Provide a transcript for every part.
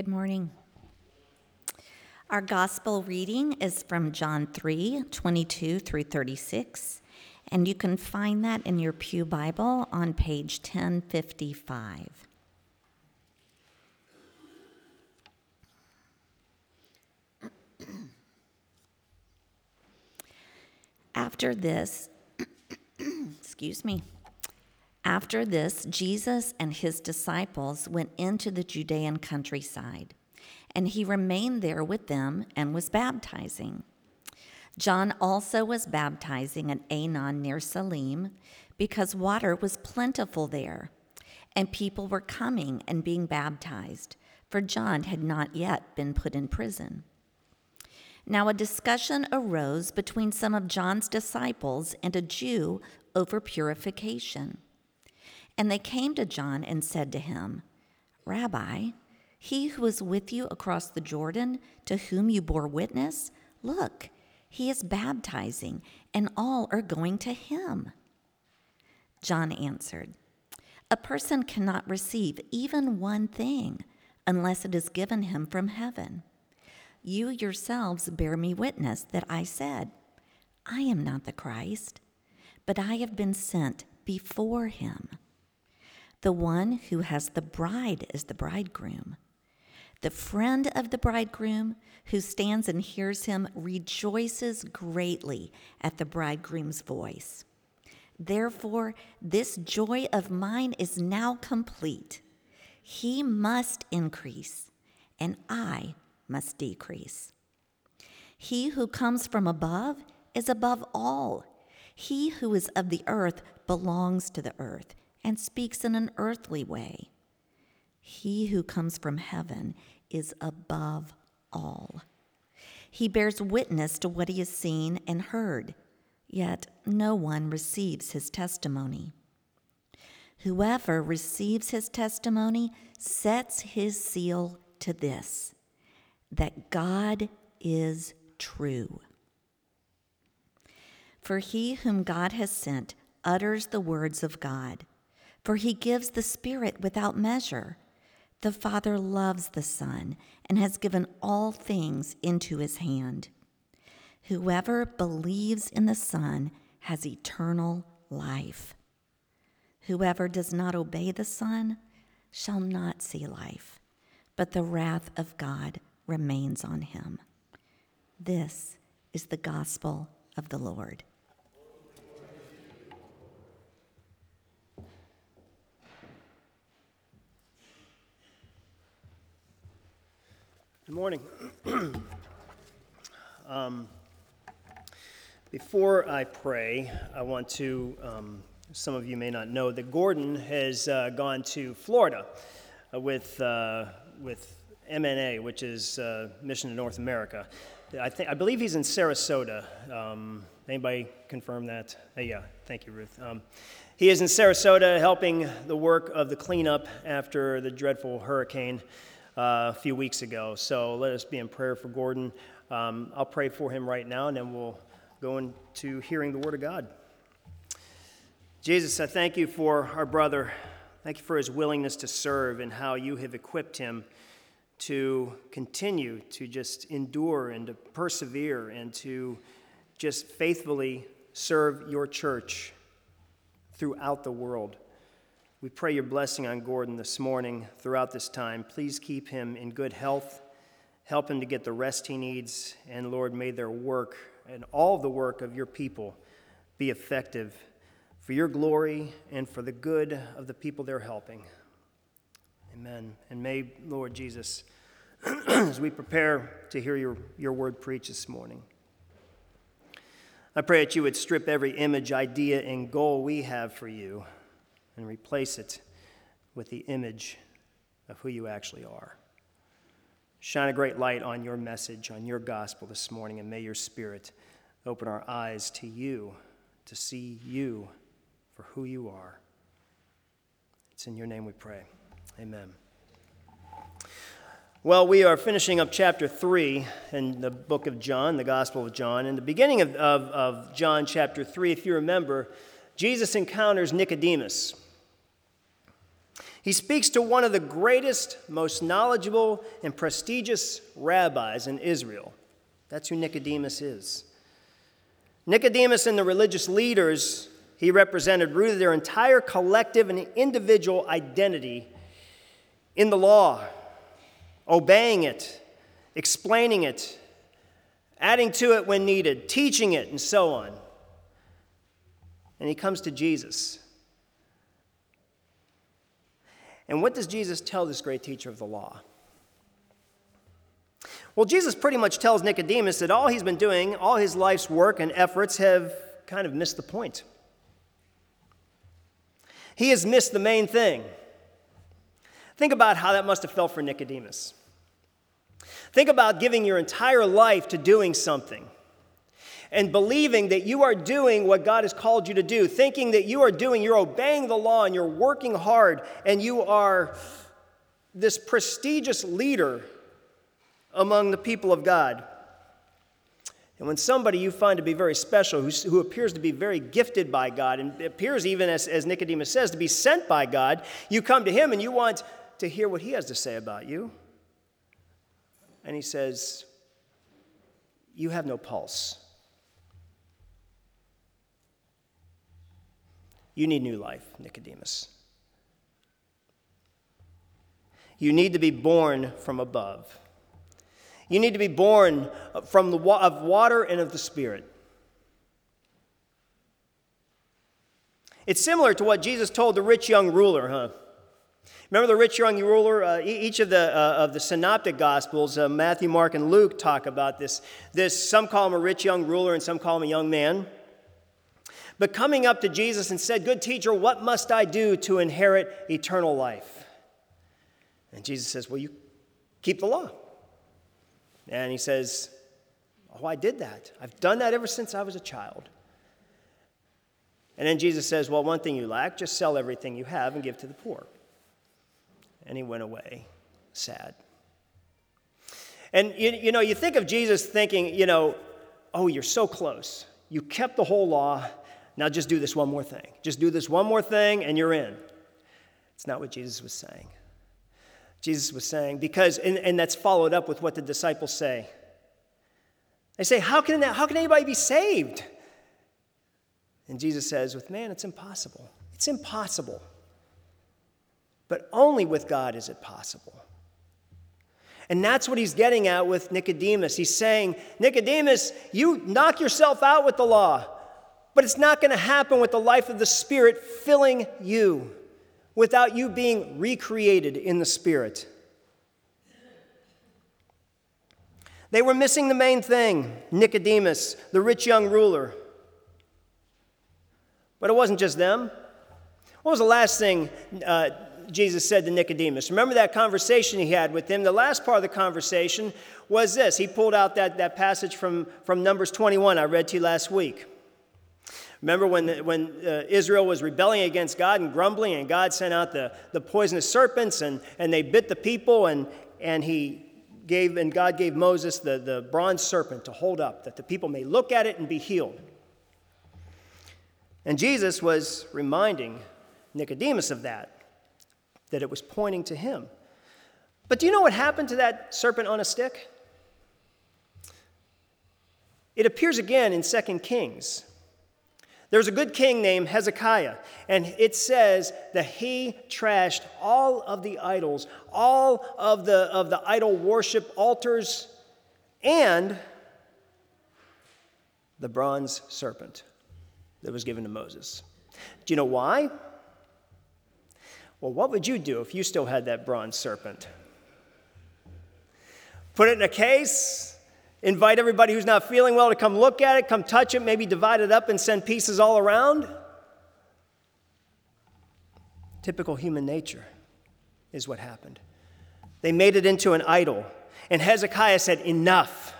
Good morning. Our gospel reading is from John 3 22 through 36, and you can find that in your Pew Bible on page 1055. After this, excuse me. After this, Jesus and his disciples went into the Judean countryside, and he remained there with them and was baptizing. John also was baptizing at Aenon near Salim because water was plentiful there, and people were coming and being baptized, for John had not yet been put in prison. Now, a discussion arose between some of John's disciples and a Jew over purification. And they came to John and said to him, Rabbi, he who is with you across the Jordan, to whom you bore witness, look, he is baptizing, and all are going to him. John answered, A person cannot receive even one thing unless it is given him from heaven. You yourselves bear me witness that I said, I am not the Christ, but I have been sent before him. The one who has the bride is the bridegroom. The friend of the bridegroom who stands and hears him rejoices greatly at the bridegroom's voice. Therefore, this joy of mine is now complete. He must increase, and I must decrease. He who comes from above is above all. He who is of the earth belongs to the earth and speaks in an earthly way. He who comes from heaven is above all. He bears witness to what he has seen and heard, yet no one receives his testimony. Whoever receives his testimony sets his seal to this that God is true. For he whom God has sent utters the words of God for he gives the Spirit without measure. The Father loves the Son and has given all things into his hand. Whoever believes in the Son has eternal life. Whoever does not obey the Son shall not see life, but the wrath of God remains on him. This is the gospel of the Lord. Good morning. um, before I pray, I want to, um, some of you may not know, that Gordon has uh, gone to Florida uh, with, uh, with MNA, which is uh, Mission to North America. I, think, I believe he's in Sarasota. Um, anybody confirm that? Uh, yeah, thank you, Ruth. Um, he is in Sarasota helping the work of the cleanup after the dreadful hurricane uh, a few weeks ago. So let us be in prayer for Gordon. Um, I'll pray for him right now, and then we'll go into hearing the Word of God. Jesus, I thank you for our brother. Thank you for his willingness to serve and how you have equipped him to continue to just endure and to persevere and to just faithfully serve your church throughout the world. We pray your blessing on Gordon this morning throughout this time. Please keep him in good health. Help him to get the rest he needs. And Lord, may their work and all the work of your people be effective for your glory and for the good of the people they're helping. Amen. And may, Lord Jesus, as we prepare to hear your, your word preached this morning, I pray that you would strip every image, idea, and goal we have for you and replace it with the image of who you actually are. Shine a great light on your message, on your gospel this morning, and may your spirit open our eyes to you, to see you for who you are. It's in your name we pray. Amen. Well, we are finishing up chapter 3 in the book of John, the Gospel of John. In the beginning of, of, of John chapter 3, if you remember, Jesus encounters Nicodemus. He speaks to one of the greatest, most knowledgeable, and prestigious rabbis in Israel. That's who Nicodemus is. Nicodemus and the religious leaders he represented rooted their entire collective and individual identity in the law, obeying it, explaining it, adding to it when needed, teaching it, and so on. And he comes to Jesus. And what does Jesus tell this great teacher of the law? Well, Jesus pretty much tells Nicodemus that all he's been doing, all his life's work and efforts have kind of missed the point. He has missed the main thing. Think about how that must have felt for Nicodemus. Think about giving your entire life to doing something and believing that you are doing what God has called you to do, thinking that you are doing, you're obeying the law and you're working hard and you are this prestigious leader among the people of God. And when somebody you find to be very special, who, who appears to be very gifted by God, and appears even, as, as Nicodemus says, to be sent by God, you come to him and you want to hear what he has to say about you. And he says, You have no pulse. You need new life, Nicodemus. You need to be born from above. You need to be born from the of water and of the Spirit. It's similar to what Jesus told the rich young ruler, huh? Remember the rich young ruler? Uh, each of the, uh, of the synoptic gospels, uh, Matthew, Mark, and Luke, talk about this. this. Some call him a rich young ruler, and some call him a young man but coming up to Jesus and said, Good teacher, what must I do to inherit eternal life? And Jesus says, Well, you keep the law. And he says, Oh, I did that. I've done that ever since I was a child. And then Jesus says, Well, one thing you lack, just sell everything you have and give to the poor. And he went away sad. And you, you know, you think of Jesus thinking, you know, oh, you're so close. You kept the whole law. Now just do this one more thing. Just do this one more thing and you're in. It's not what Jesus was saying. Jesus was saying, because, and, and that's followed up with what the disciples say. They say, how can, that, how can anybody be saved? And Jesus says, with man, it's impossible. It's impossible. But only with God is it possible. And that's what he's getting at with Nicodemus. He's saying, Nicodemus, you knock yourself out with the law. But it's not going to happen with the life of the Spirit filling you without you being recreated in the Spirit. They were missing the main thing Nicodemus, the rich young ruler. But it wasn't just them. What was the last thing uh, Jesus said to Nicodemus? Remember that conversation he had with him? The last part of the conversation was this. He pulled out that, that passage from, from Numbers 21 I read to you last week. Remember when, when uh, Israel was rebelling against God and grumbling, and God sent out the, the poisonous serpents, and, and they bit the people, and, and he gave, and God gave Moses the, the bronze serpent to hold up, that the people may look at it and be healed. And Jesus was reminding Nicodemus of that, that it was pointing to him. But do you know what happened to that serpent on a stick? It appears again in 2 Kings. There's a good king named Hezekiah, and it says that he trashed all of the idols, all of the, of the idol worship altars, and the bronze serpent that was given to Moses. Do you know why? Well, what would you do if you still had that bronze serpent? Put it in a case, Invite everybody who's not feeling well to come look at it, come touch it, maybe divide it up and send pieces all around. Typical human nature is what happened. They made it into an idol. And Hezekiah said, Enough.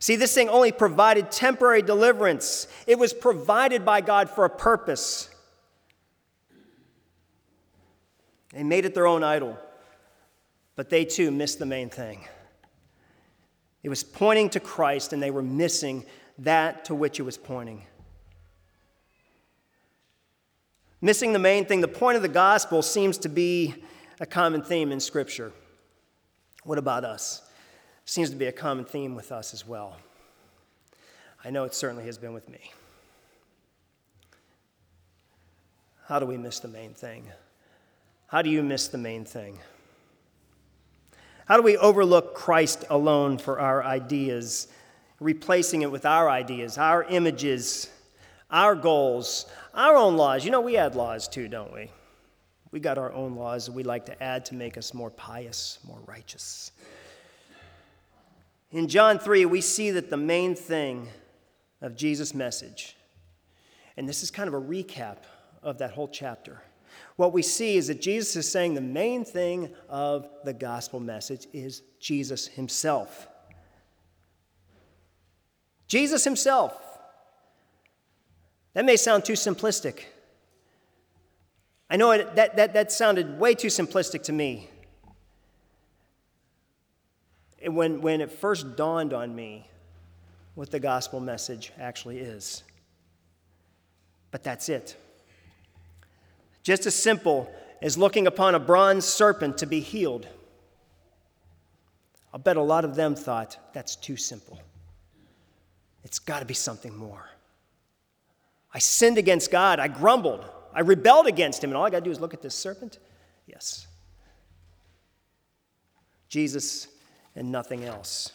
See, this thing only provided temporary deliverance, it was provided by God for a purpose. They made it their own idol. But they too missed the main thing. It was pointing to Christ, and they were missing that to which it was pointing. Missing the main thing, the point of the gospel seems to be a common theme in Scripture. What about us? Seems to be a common theme with us as well. I know it certainly has been with me. How do we miss the main thing? How do you miss the main thing? How do we overlook Christ alone for our ideas, replacing it with our ideas, our images, our goals, our own laws? You know, we add laws too, don't we? We got our own laws that we like to add to make us more pious, more righteous. In John 3, we see that the main thing of Jesus' message, and this is kind of a recap of that whole chapter. What we see is that Jesus is saying the main thing of the gospel message is Jesus himself. Jesus himself. That may sound too simplistic. I know it, that, that, that sounded way too simplistic to me. When, when it first dawned on me what the gospel message actually is. But that's it. Just as simple as looking upon a bronze serpent to be healed. I'll bet a lot of them thought that's too simple. It's got to be something more. I sinned against God. I grumbled. I rebelled against him. And all I got to do is look at this serpent? Yes. Jesus and nothing else.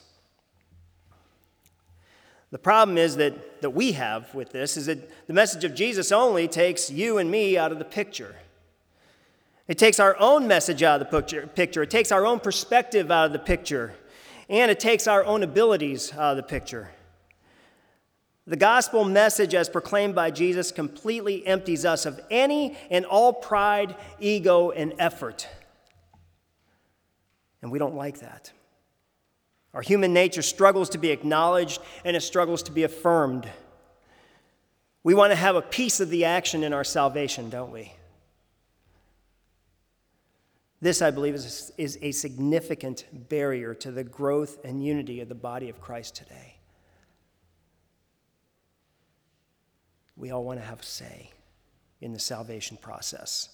The problem is that, that we have with this is that the message of Jesus only takes you and me out of the picture. It takes our own message out of the picture. It takes our own perspective out of the picture. And it takes our own abilities out of the picture. The gospel message, as proclaimed by Jesus, completely empties us of any and all pride, ego, and effort. And we don't like that. Our human nature struggles to be acknowledged and it struggles to be affirmed. We want to have a piece of the action in our salvation, don't we? This, I believe, is, is a significant barrier to the growth and unity of the body of Christ today. We all want to have a say in the salvation process.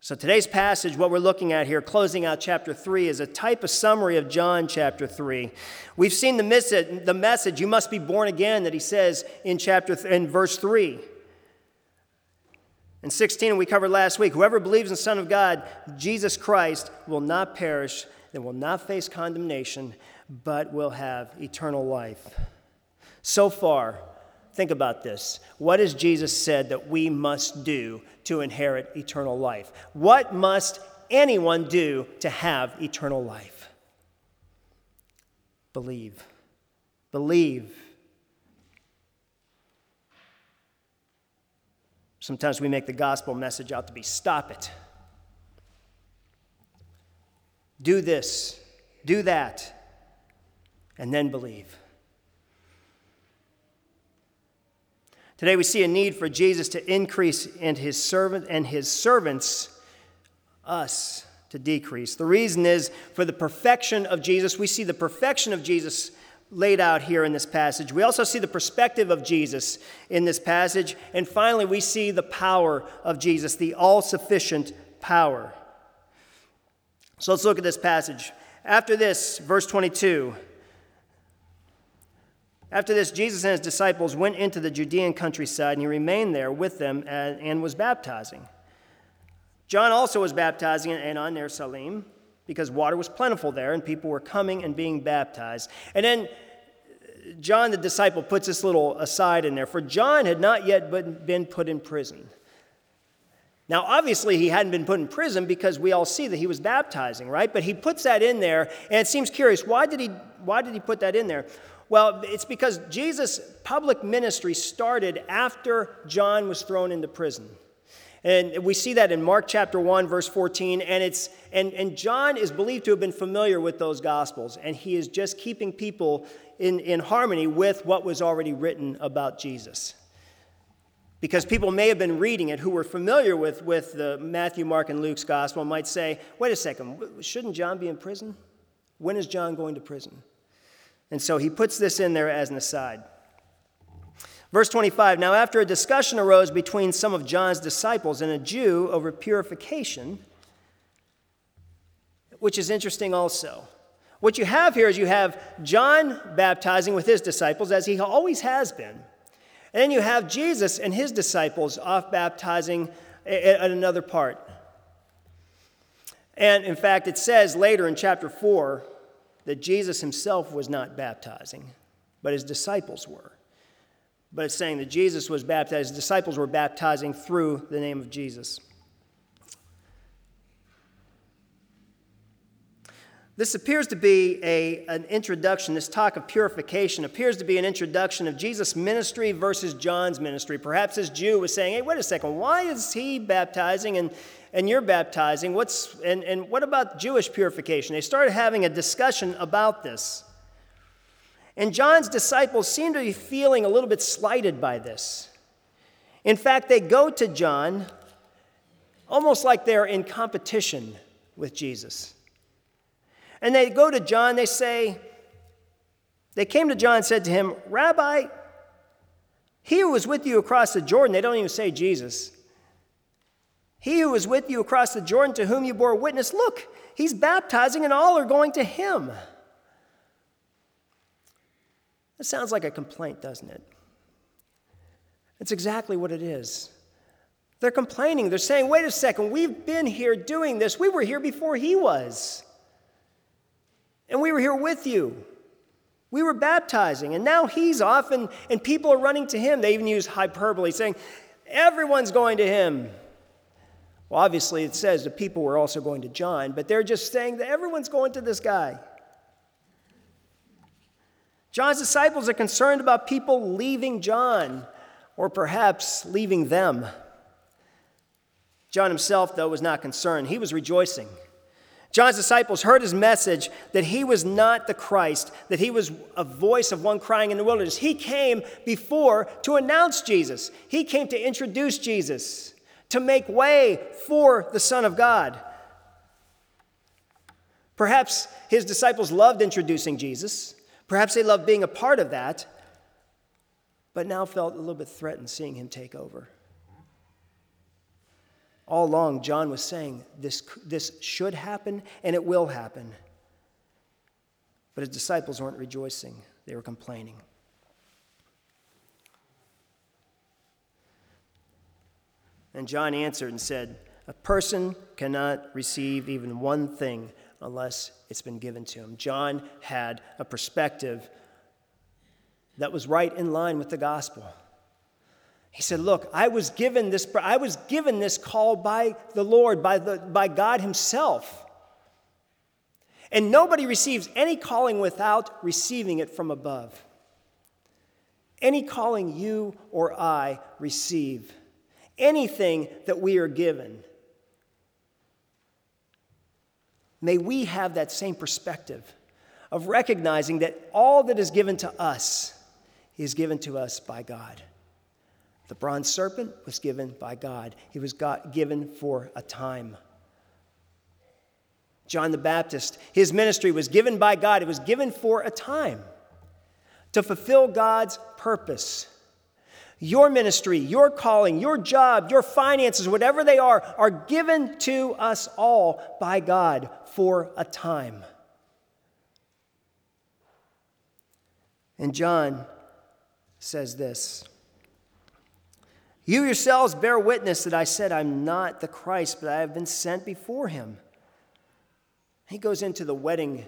So, today's passage, what we're looking at here, closing out chapter 3, is a type of summary of John chapter 3. We've seen the message, the message you must be born again, that he says in, chapter th- in verse 3. In 16, we covered last week whoever believes in the Son of God, Jesus Christ, will not perish, and will not face condemnation, but will have eternal life. So far, Think about this. What has Jesus said that we must do to inherit eternal life? What must anyone do to have eternal life? Believe. Believe. Sometimes we make the gospel message out to be stop it. Do this, do that, and then believe. Today we see a need for Jesus to increase and his servant and his servants us to decrease. The reason is for the perfection of Jesus. We see the perfection of Jesus laid out here in this passage. We also see the perspective of Jesus in this passage. And finally, we see the power of Jesus, the all sufficient power. So let's look at this passage. After this, verse 22. After this, Jesus and his disciples went into the Judean countryside, and he remained there with them and, was baptizing. John also was baptizing in Aenon near Salim because water was plentiful there, and people were coming and being baptized. And then uh, John, the disciple, puts this little aside in there. For John had not yet been put in prison. Now, obviously, he hadn't been put in prison because we all see that he was baptizing, right? But he puts that in there, and it seems curious. Why did he, why did he put that in there? Well, it's because Jesus' public ministry started after John was thrown into prison. And we see that in Mark chapter 1, verse 14. And, it's, and, and John is believed to have been familiar with those gospels. And he is just keeping people in, in harmony with what was already written about Jesus. Because people may have been reading it who were familiar with, with the Matthew, Mark, and Luke's gospel might say, wait a second, shouldn't John be in prison? When is John going to prison? And so he puts this in there as an aside. Verse 25 Now, after a discussion arose between some of John's disciples and a Jew over purification, which is interesting also. What you have here is you have John baptizing with his disciples, as he always has been. And then you have Jesus and his disciples off baptizing at another part. And in fact, it says later in chapter 4 that Jesus himself was not baptizing, but his disciples were. But it's saying that Jesus was baptized, his disciples were baptizing through the name of Jesus. This appears to be a, an introduction, this talk of purification appears to be an introduction of Jesus' ministry versus John's ministry. Perhaps this Jew was saying, hey, wait a second, why is he baptizing and, and you're baptizing? What's, and, and what about Jewish purification? They started having a discussion about this. And John's disciples seem to be feeling a little bit slighted by this. In fact, they go to John almost like they're in competition with Jesus. And they go to John, they say, they came to John and said to him, Rabbi, he who was with you across the Jordan, they don't even say Jesus. He who was with you across the Jordan, to whom you bore witness, look, he's baptizing and all are going to him. That sounds like a complaint, doesn't it? It's exactly what it is. They're complaining. They're saying, wait a second, we've been here doing this. We were here before he was. And we were here with you. We were baptizing, and now he's off, and, and people are running to him. They even use hyperbole, saying, Everyone's going to him. Well, obviously, it says the people were also going to John, but they're just saying that everyone's going to this guy. John's disciples are concerned about people leaving John, or perhaps leaving them. John himself, though, was not concerned. He was rejoicing. John's disciples heard his message that he was not the Christ, that he was a voice of one crying in the wilderness. He came before to announce Jesus, he came to introduce Jesus, to make way for the Son of God. Perhaps his disciples loved introducing Jesus. Perhaps they loved being a part of that, but now felt a little bit threatened seeing him take over. All along, John was saying this, this should happen and it will happen. But his disciples weren't rejoicing, they were complaining. And John answered and said, A person cannot receive even one thing unless it's been given to him. John had a perspective that was right in line with the gospel. He said, Look, I was given this, I was given this call by the Lord, by, the, by God Himself. And nobody receives any calling without receiving it from above. Any calling you or I receive, anything that we are given, may we have that same perspective of recognizing that all that is given to us is given to us by God. The bronze serpent was given by God, he was given for a time. John the Baptist, his ministry was given by God, it was given for a time to fulfill God's purpose. Your ministry, your calling, your job, your finances, whatever they are, are given to us all by God for a time. And John says this. You yourselves bear witness that I said I'm not the Christ, but I have been sent before him. He goes into the wedding,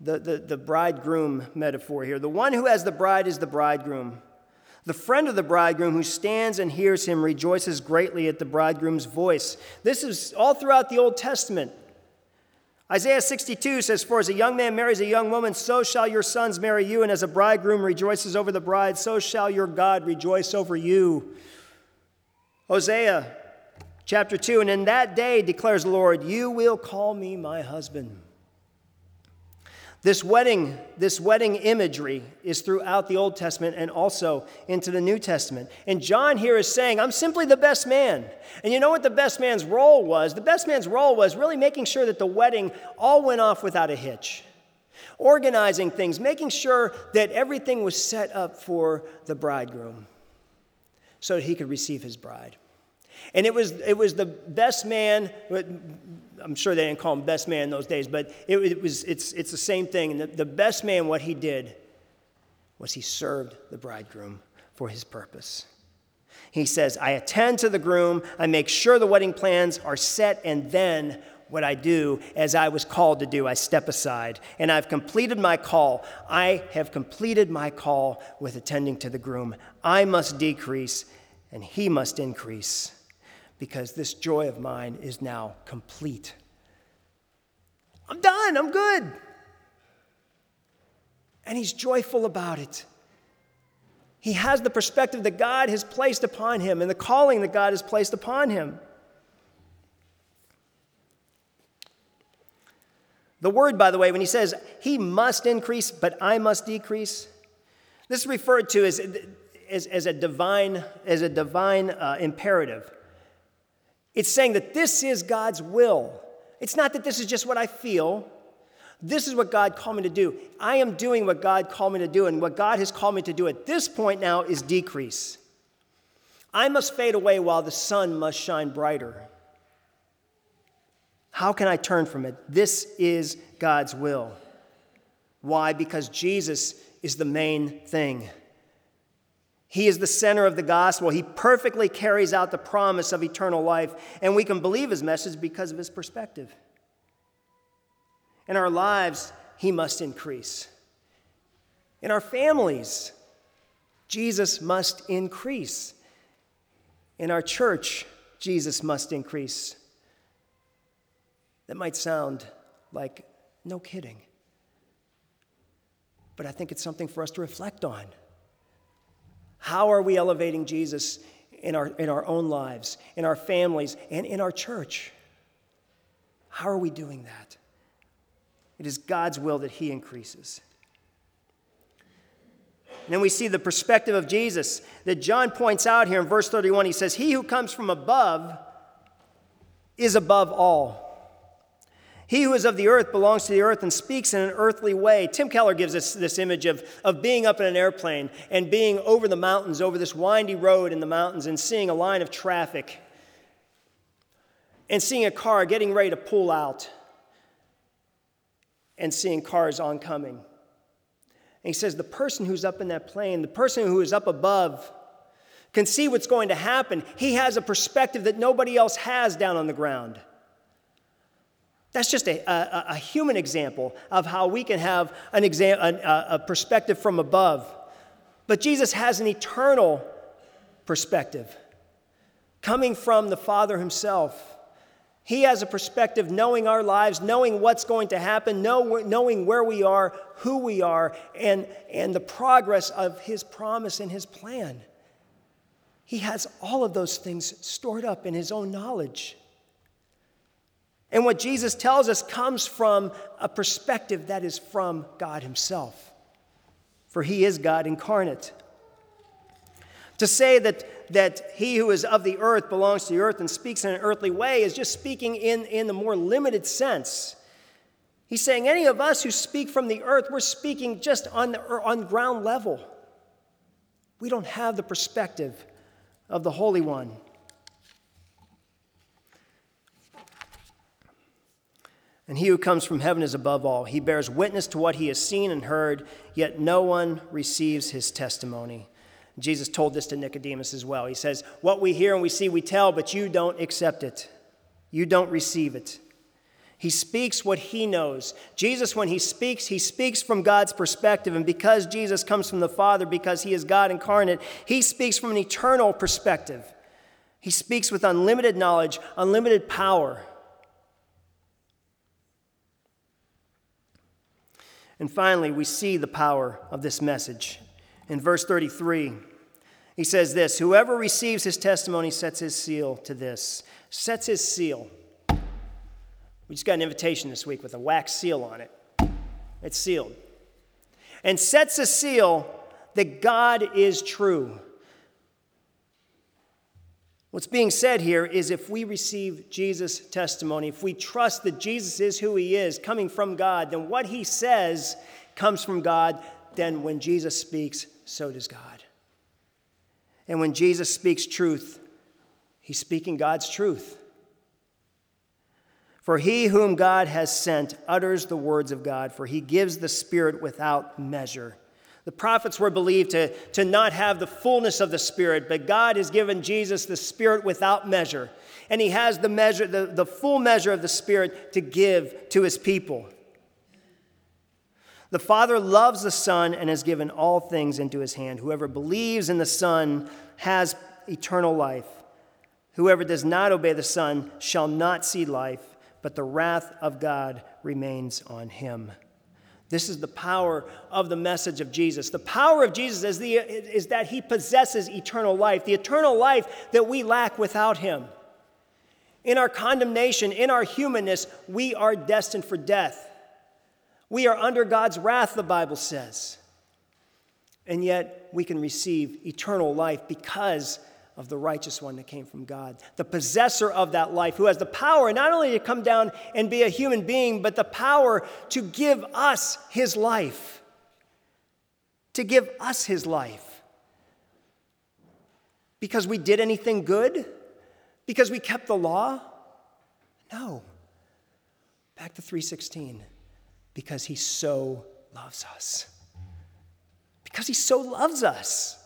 the, the, the bridegroom metaphor here. The one who has the bride is the bridegroom. The friend of the bridegroom who stands and hears him rejoices greatly at the bridegroom's voice. This is all throughout the Old Testament. Isaiah 62 says, For as a young man marries a young woman, so shall your sons marry you, and as a bridegroom rejoices over the bride, so shall your God rejoice over you. Hosea chapter 2 And in that day, declares the Lord, you will call me my husband. This wedding, this wedding imagery is throughout the Old Testament and also into the New Testament. And John here is saying, I'm simply the best man. And you know what the best man's role was? The best man's role was really making sure that the wedding all went off without a hitch, organizing things, making sure that everything was set up for the bridegroom. So he could receive his bride. And it was, it was the best man, I'm sure they didn't call him best man in those days, but it, it was, it's, it's the same thing. The, the best man, what he did was he served the bridegroom for his purpose. He says, I attend to the groom, I make sure the wedding plans are set, and then what I do as I was called to do, I step aside. And I've completed my call. I have completed my call with attending to the groom. I must decrease, and he must increase, because this joy of mine is now complete. I'm done, I'm good. And he's joyful about it. He has the perspective that God has placed upon him and the calling that God has placed upon him. The word, by the way, when he says he must increase, but I must decrease, this is referred to as, as, as a divine, as a divine uh, imperative. It's saying that this is God's will. It's not that this is just what I feel. This is what God called me to do. I am doing what God called me to do, and what God has called me to do at this point now is decrease. I must fade away while the sun must shine brighter. How can I turn from it? This is God's will. Why? Because Jesus is the main thing. He is the center of the gospel. He perfectly carries out the promise of eternal life, and we can believe his message because of his perspective. In our lives, He must increase. In our families, Jesus must increase. In our church, Jesus must increase. That might sound like no kidding, but I think it's something for us to reflect on. How are we elevating Jesus in our, in our own lives, in our families, and in our church? How are we doing that? It is God's will that he increases. And then we see the perspective of Jesus that John points out here in verse 31. He says, He who comes from above is above all. He who is of the earth belongs to the earth and speaks in an earthly way. Tim Keller gives us this image of, of being up in an airplane and being over the mountains, over this windy road in the mountains, and seeing a line of traffic and seeing a car getting ready to pull out and seeing cars oncoming. And he says, the person who's up in that plane, the person who is up above, can see what's going to happen. He has a perspective that nobody else has down on the ground. That's just a, a, a human example of how we can have an exam, a, a perspective from above. But Jesus has an eternal perspective coming from the Father Himself. He has a perspective knowing our lives, knowing what's going to happen, know, knowing where we are, who we are, and, and the progress of His promise and His plan. He has all of those things stored up in His own knowledge. And what Jesus tells us comes from a perspective that is from God Himself, for He is God incarnate. To say that, that he who is of the earth belongs to the earth and speaks in an earthly way is just speaking in, in the more limited sense. He's saying any of us who speak from the earth, we're speaking just on, the, er, on ground level. We don't have the perspective of the Holy One. And he who comes from heaven is above all. He bears witness to what he has seen and heard, yet no one receives his testimony. Jesus told this to Nicodemus as well. He says, What we hear and we see, we tell, but you don't accept it. You don't receive it. He speaks what he knows. Jesus, when he speaks, he speaks from God's perspective. And because Jesus comes from the Father, because he is God incarnate, he speaks from an eternal perspective. He speaks with unlimited knowledge, unlimited power. And finally, we see the power of this message. In verse 33, he says this Whoever receives his testimony sets his seal to this, sets his seal. We just got an invitation this week with a wax seal on it. It's sealed. And sets a seal that God is true. What's being said here is if we receive Jesus' testimony, if we trust that Jesus is who he is, coming from God, then what he says comes from God. Then when Jesus speaks, so does God. And when Jesus speaks truth, he's speaking God's truth. For he whom God has sent utters the words of God, for he gives the Spirit without measure. The prophets were believed to, to not have the fullness of the Spirit, but God has given Jesus the Spirit without measure. And he has the measure, the, the full measure of the Spirit to give to his people. The Father loves the Son and has given all things into his hand. Whoever believes in the Son has eternal life. Whoever does not obey the Son shall not see life, but the wrath of God remains on him. This is the power of the message of Jesus. The power of Jesus is, the, is that he possesses eternal life, the eternal life that we lack without him. In our condemnation, in our humanness, we are destined for death. We are under God's wrath, the Bible says. And yet we can receive eternal life because of the righteous one that came from God, the possessor of that life, who has the power not only to come down and be a human being, but the power to give us his life. To give us his life. Because we did anything good? Because we kept the law? No. Back to 316. Because he so loves us. Because he so loves us.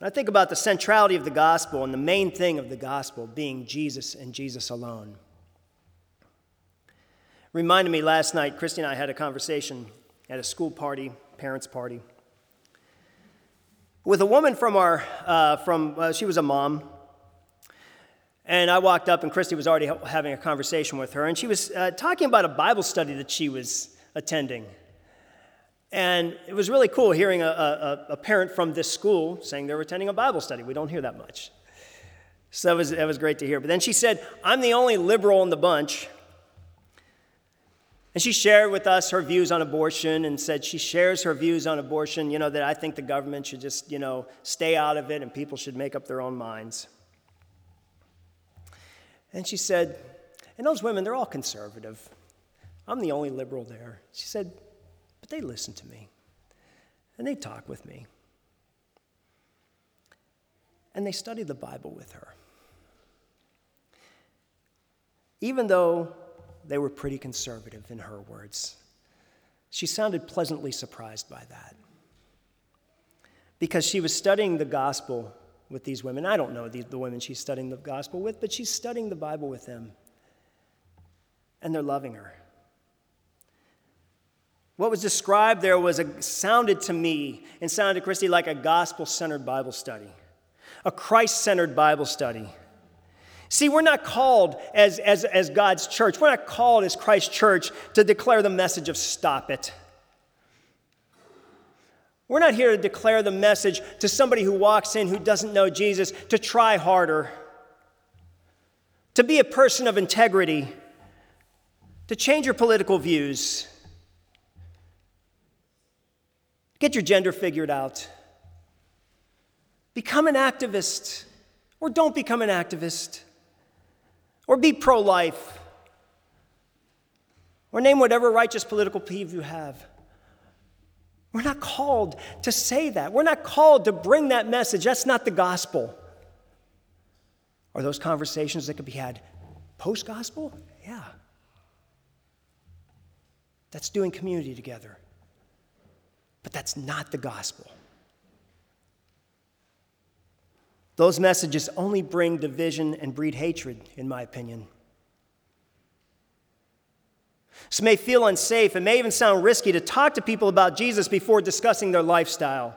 When I think about the centrality of the gospel and the main thing of the gospel being Jesus and Jesus alone, reminded me last night, Christy and I had a conversation at a school party, parents' party, with a woman from our, uh, from, uh, she was a mom. And I walked up, and Christy was already having a conversation with her, and she was uh, talking about a Bible study that she was attending. And it was really cool hearing a, a, a, parent from this school saying they were attending a Bible study. We don't hear that much. So that was, that was great to hear. But then she said, I'm the only liberal in the bunch. And she shared with us her views on abortion and said she shares her views on abortion, you know, that I think the government should just, you know, stay out of it and people should make up their own minds. And she said, and those women, they're all conservative. I'm the only liberal there. She said, they listen to me and they talk with me. And they study the Bible with her. Even though they were pretty conservative in her words, she sounded pleasantly surprised by that. Because she was studying the gospel with these women. I don't know the, the women she's studying the gospel with, but she's studying the Bible with them. And they're loving her. What was described there was a, sounded to me and sounded to Christy like a gospel centered Bible study, a Christ centered Bible study. See, we're not called as, as, as God's church, we're not called as Christ's church to declare the message of stop it. We're not here to declare the message to somebody who walks in who doesn't know Jesus to try harder, to be a person of integrity, to change your political views Get your gender figured out. Become an activist, or don't become an activist, or be pro life, or name whatever righteous political peeve you have. We're not called to say that. We're not called to bring that message. That's not the gospel. Are those conversations that could be had post gospel? Yeah. That's doing community together. But that's not the gospel. Those messages only bring division and breed hatred, in my opinion. This may feel unsafe. It may even sound risky to talk to people about Jesus before discussing their lifestyle.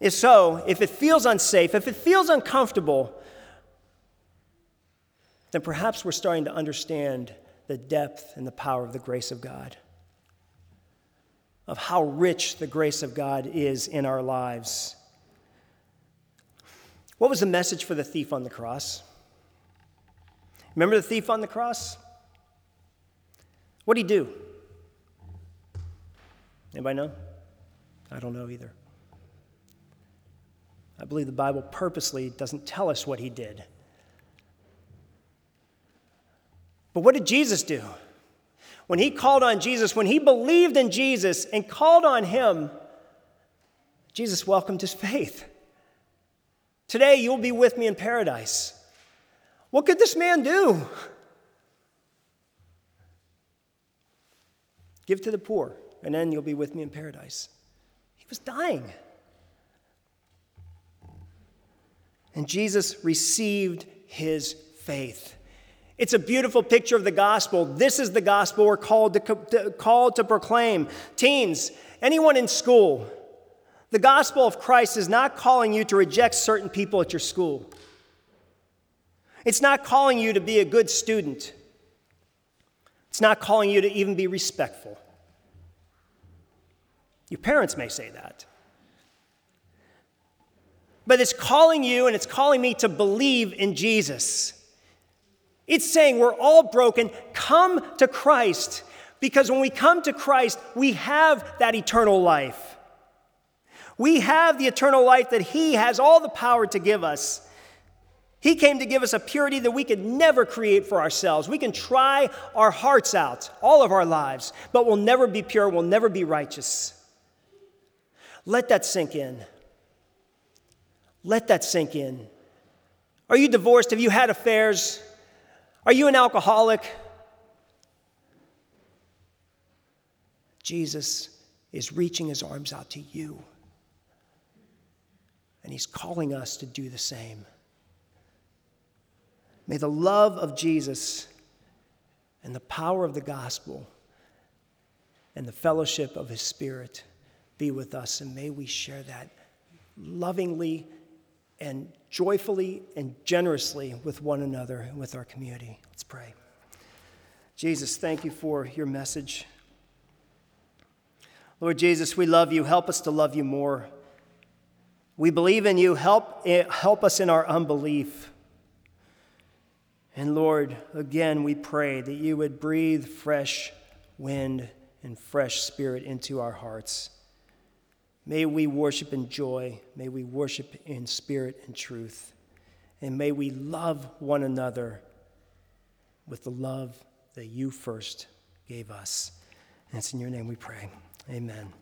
If so, if it feels unsafe, if it feels uncomfortable, then perhaps we're starting to understand the depth and the power of the grace of God of how rich the grace of God is in our lives. What was the message for the thief on the cross? Remember the thief on the cross? What did he do? Anybody know? I don't know either. I believe the Bible purposely doesn't tell us what he did. But what did Jesus do? When he called on Jesus, when he believed in Jesus and called on him, Jesus welcomed his faith. Today, you'll be with me in paradise. What could this man do? Give to the poor, and then you'll be with me in paradise. He was dying. And Jesus received his faith. It's a beautiful picture of the gospel. This is the gospel we're called to, to, called to proclaim. Teens, anyone in school, the gospel of Christ is not calling you to reject certain people at your school. It's not calling you to be a good student. It's not calling you to even be respectful. Your parents may say that. But it's calling you and it's calling me to believe in Jesus. It's saying we're all broken. Come to Christ. Because when we come to Christ, we have that eternal life. We have the eternal life that He has all the power to give us. He came to give us a purity that we could never create for ourselves. We can try our hearts out all of our lives, but we'll never be pure, we'll never be righteous. Let that sink in. Let that sink in. Are you divorced? Have you had affairs? Are you an alcoholic? Jesus is reaching his arms out to you. And he's calling us to do the same. May the love of Jesus and the power of the gospel and the fellowship of his spirit be with us, and may we share that lovingly and joyfully and generously with one another and with our community. Let's pray. Jesus, thank you for your message. Lord Jesus, we love you. Help us to love you more. We believe in you. Help, eh, help us in our unbelief. And Lord, again, we pray that you would breathe fresh wind and fresh spirit into our hearts. May we worship in joy. May we worship in spirit and truth. And may we love one another with the love that you first gave us. And it's in your name we pray. Amen.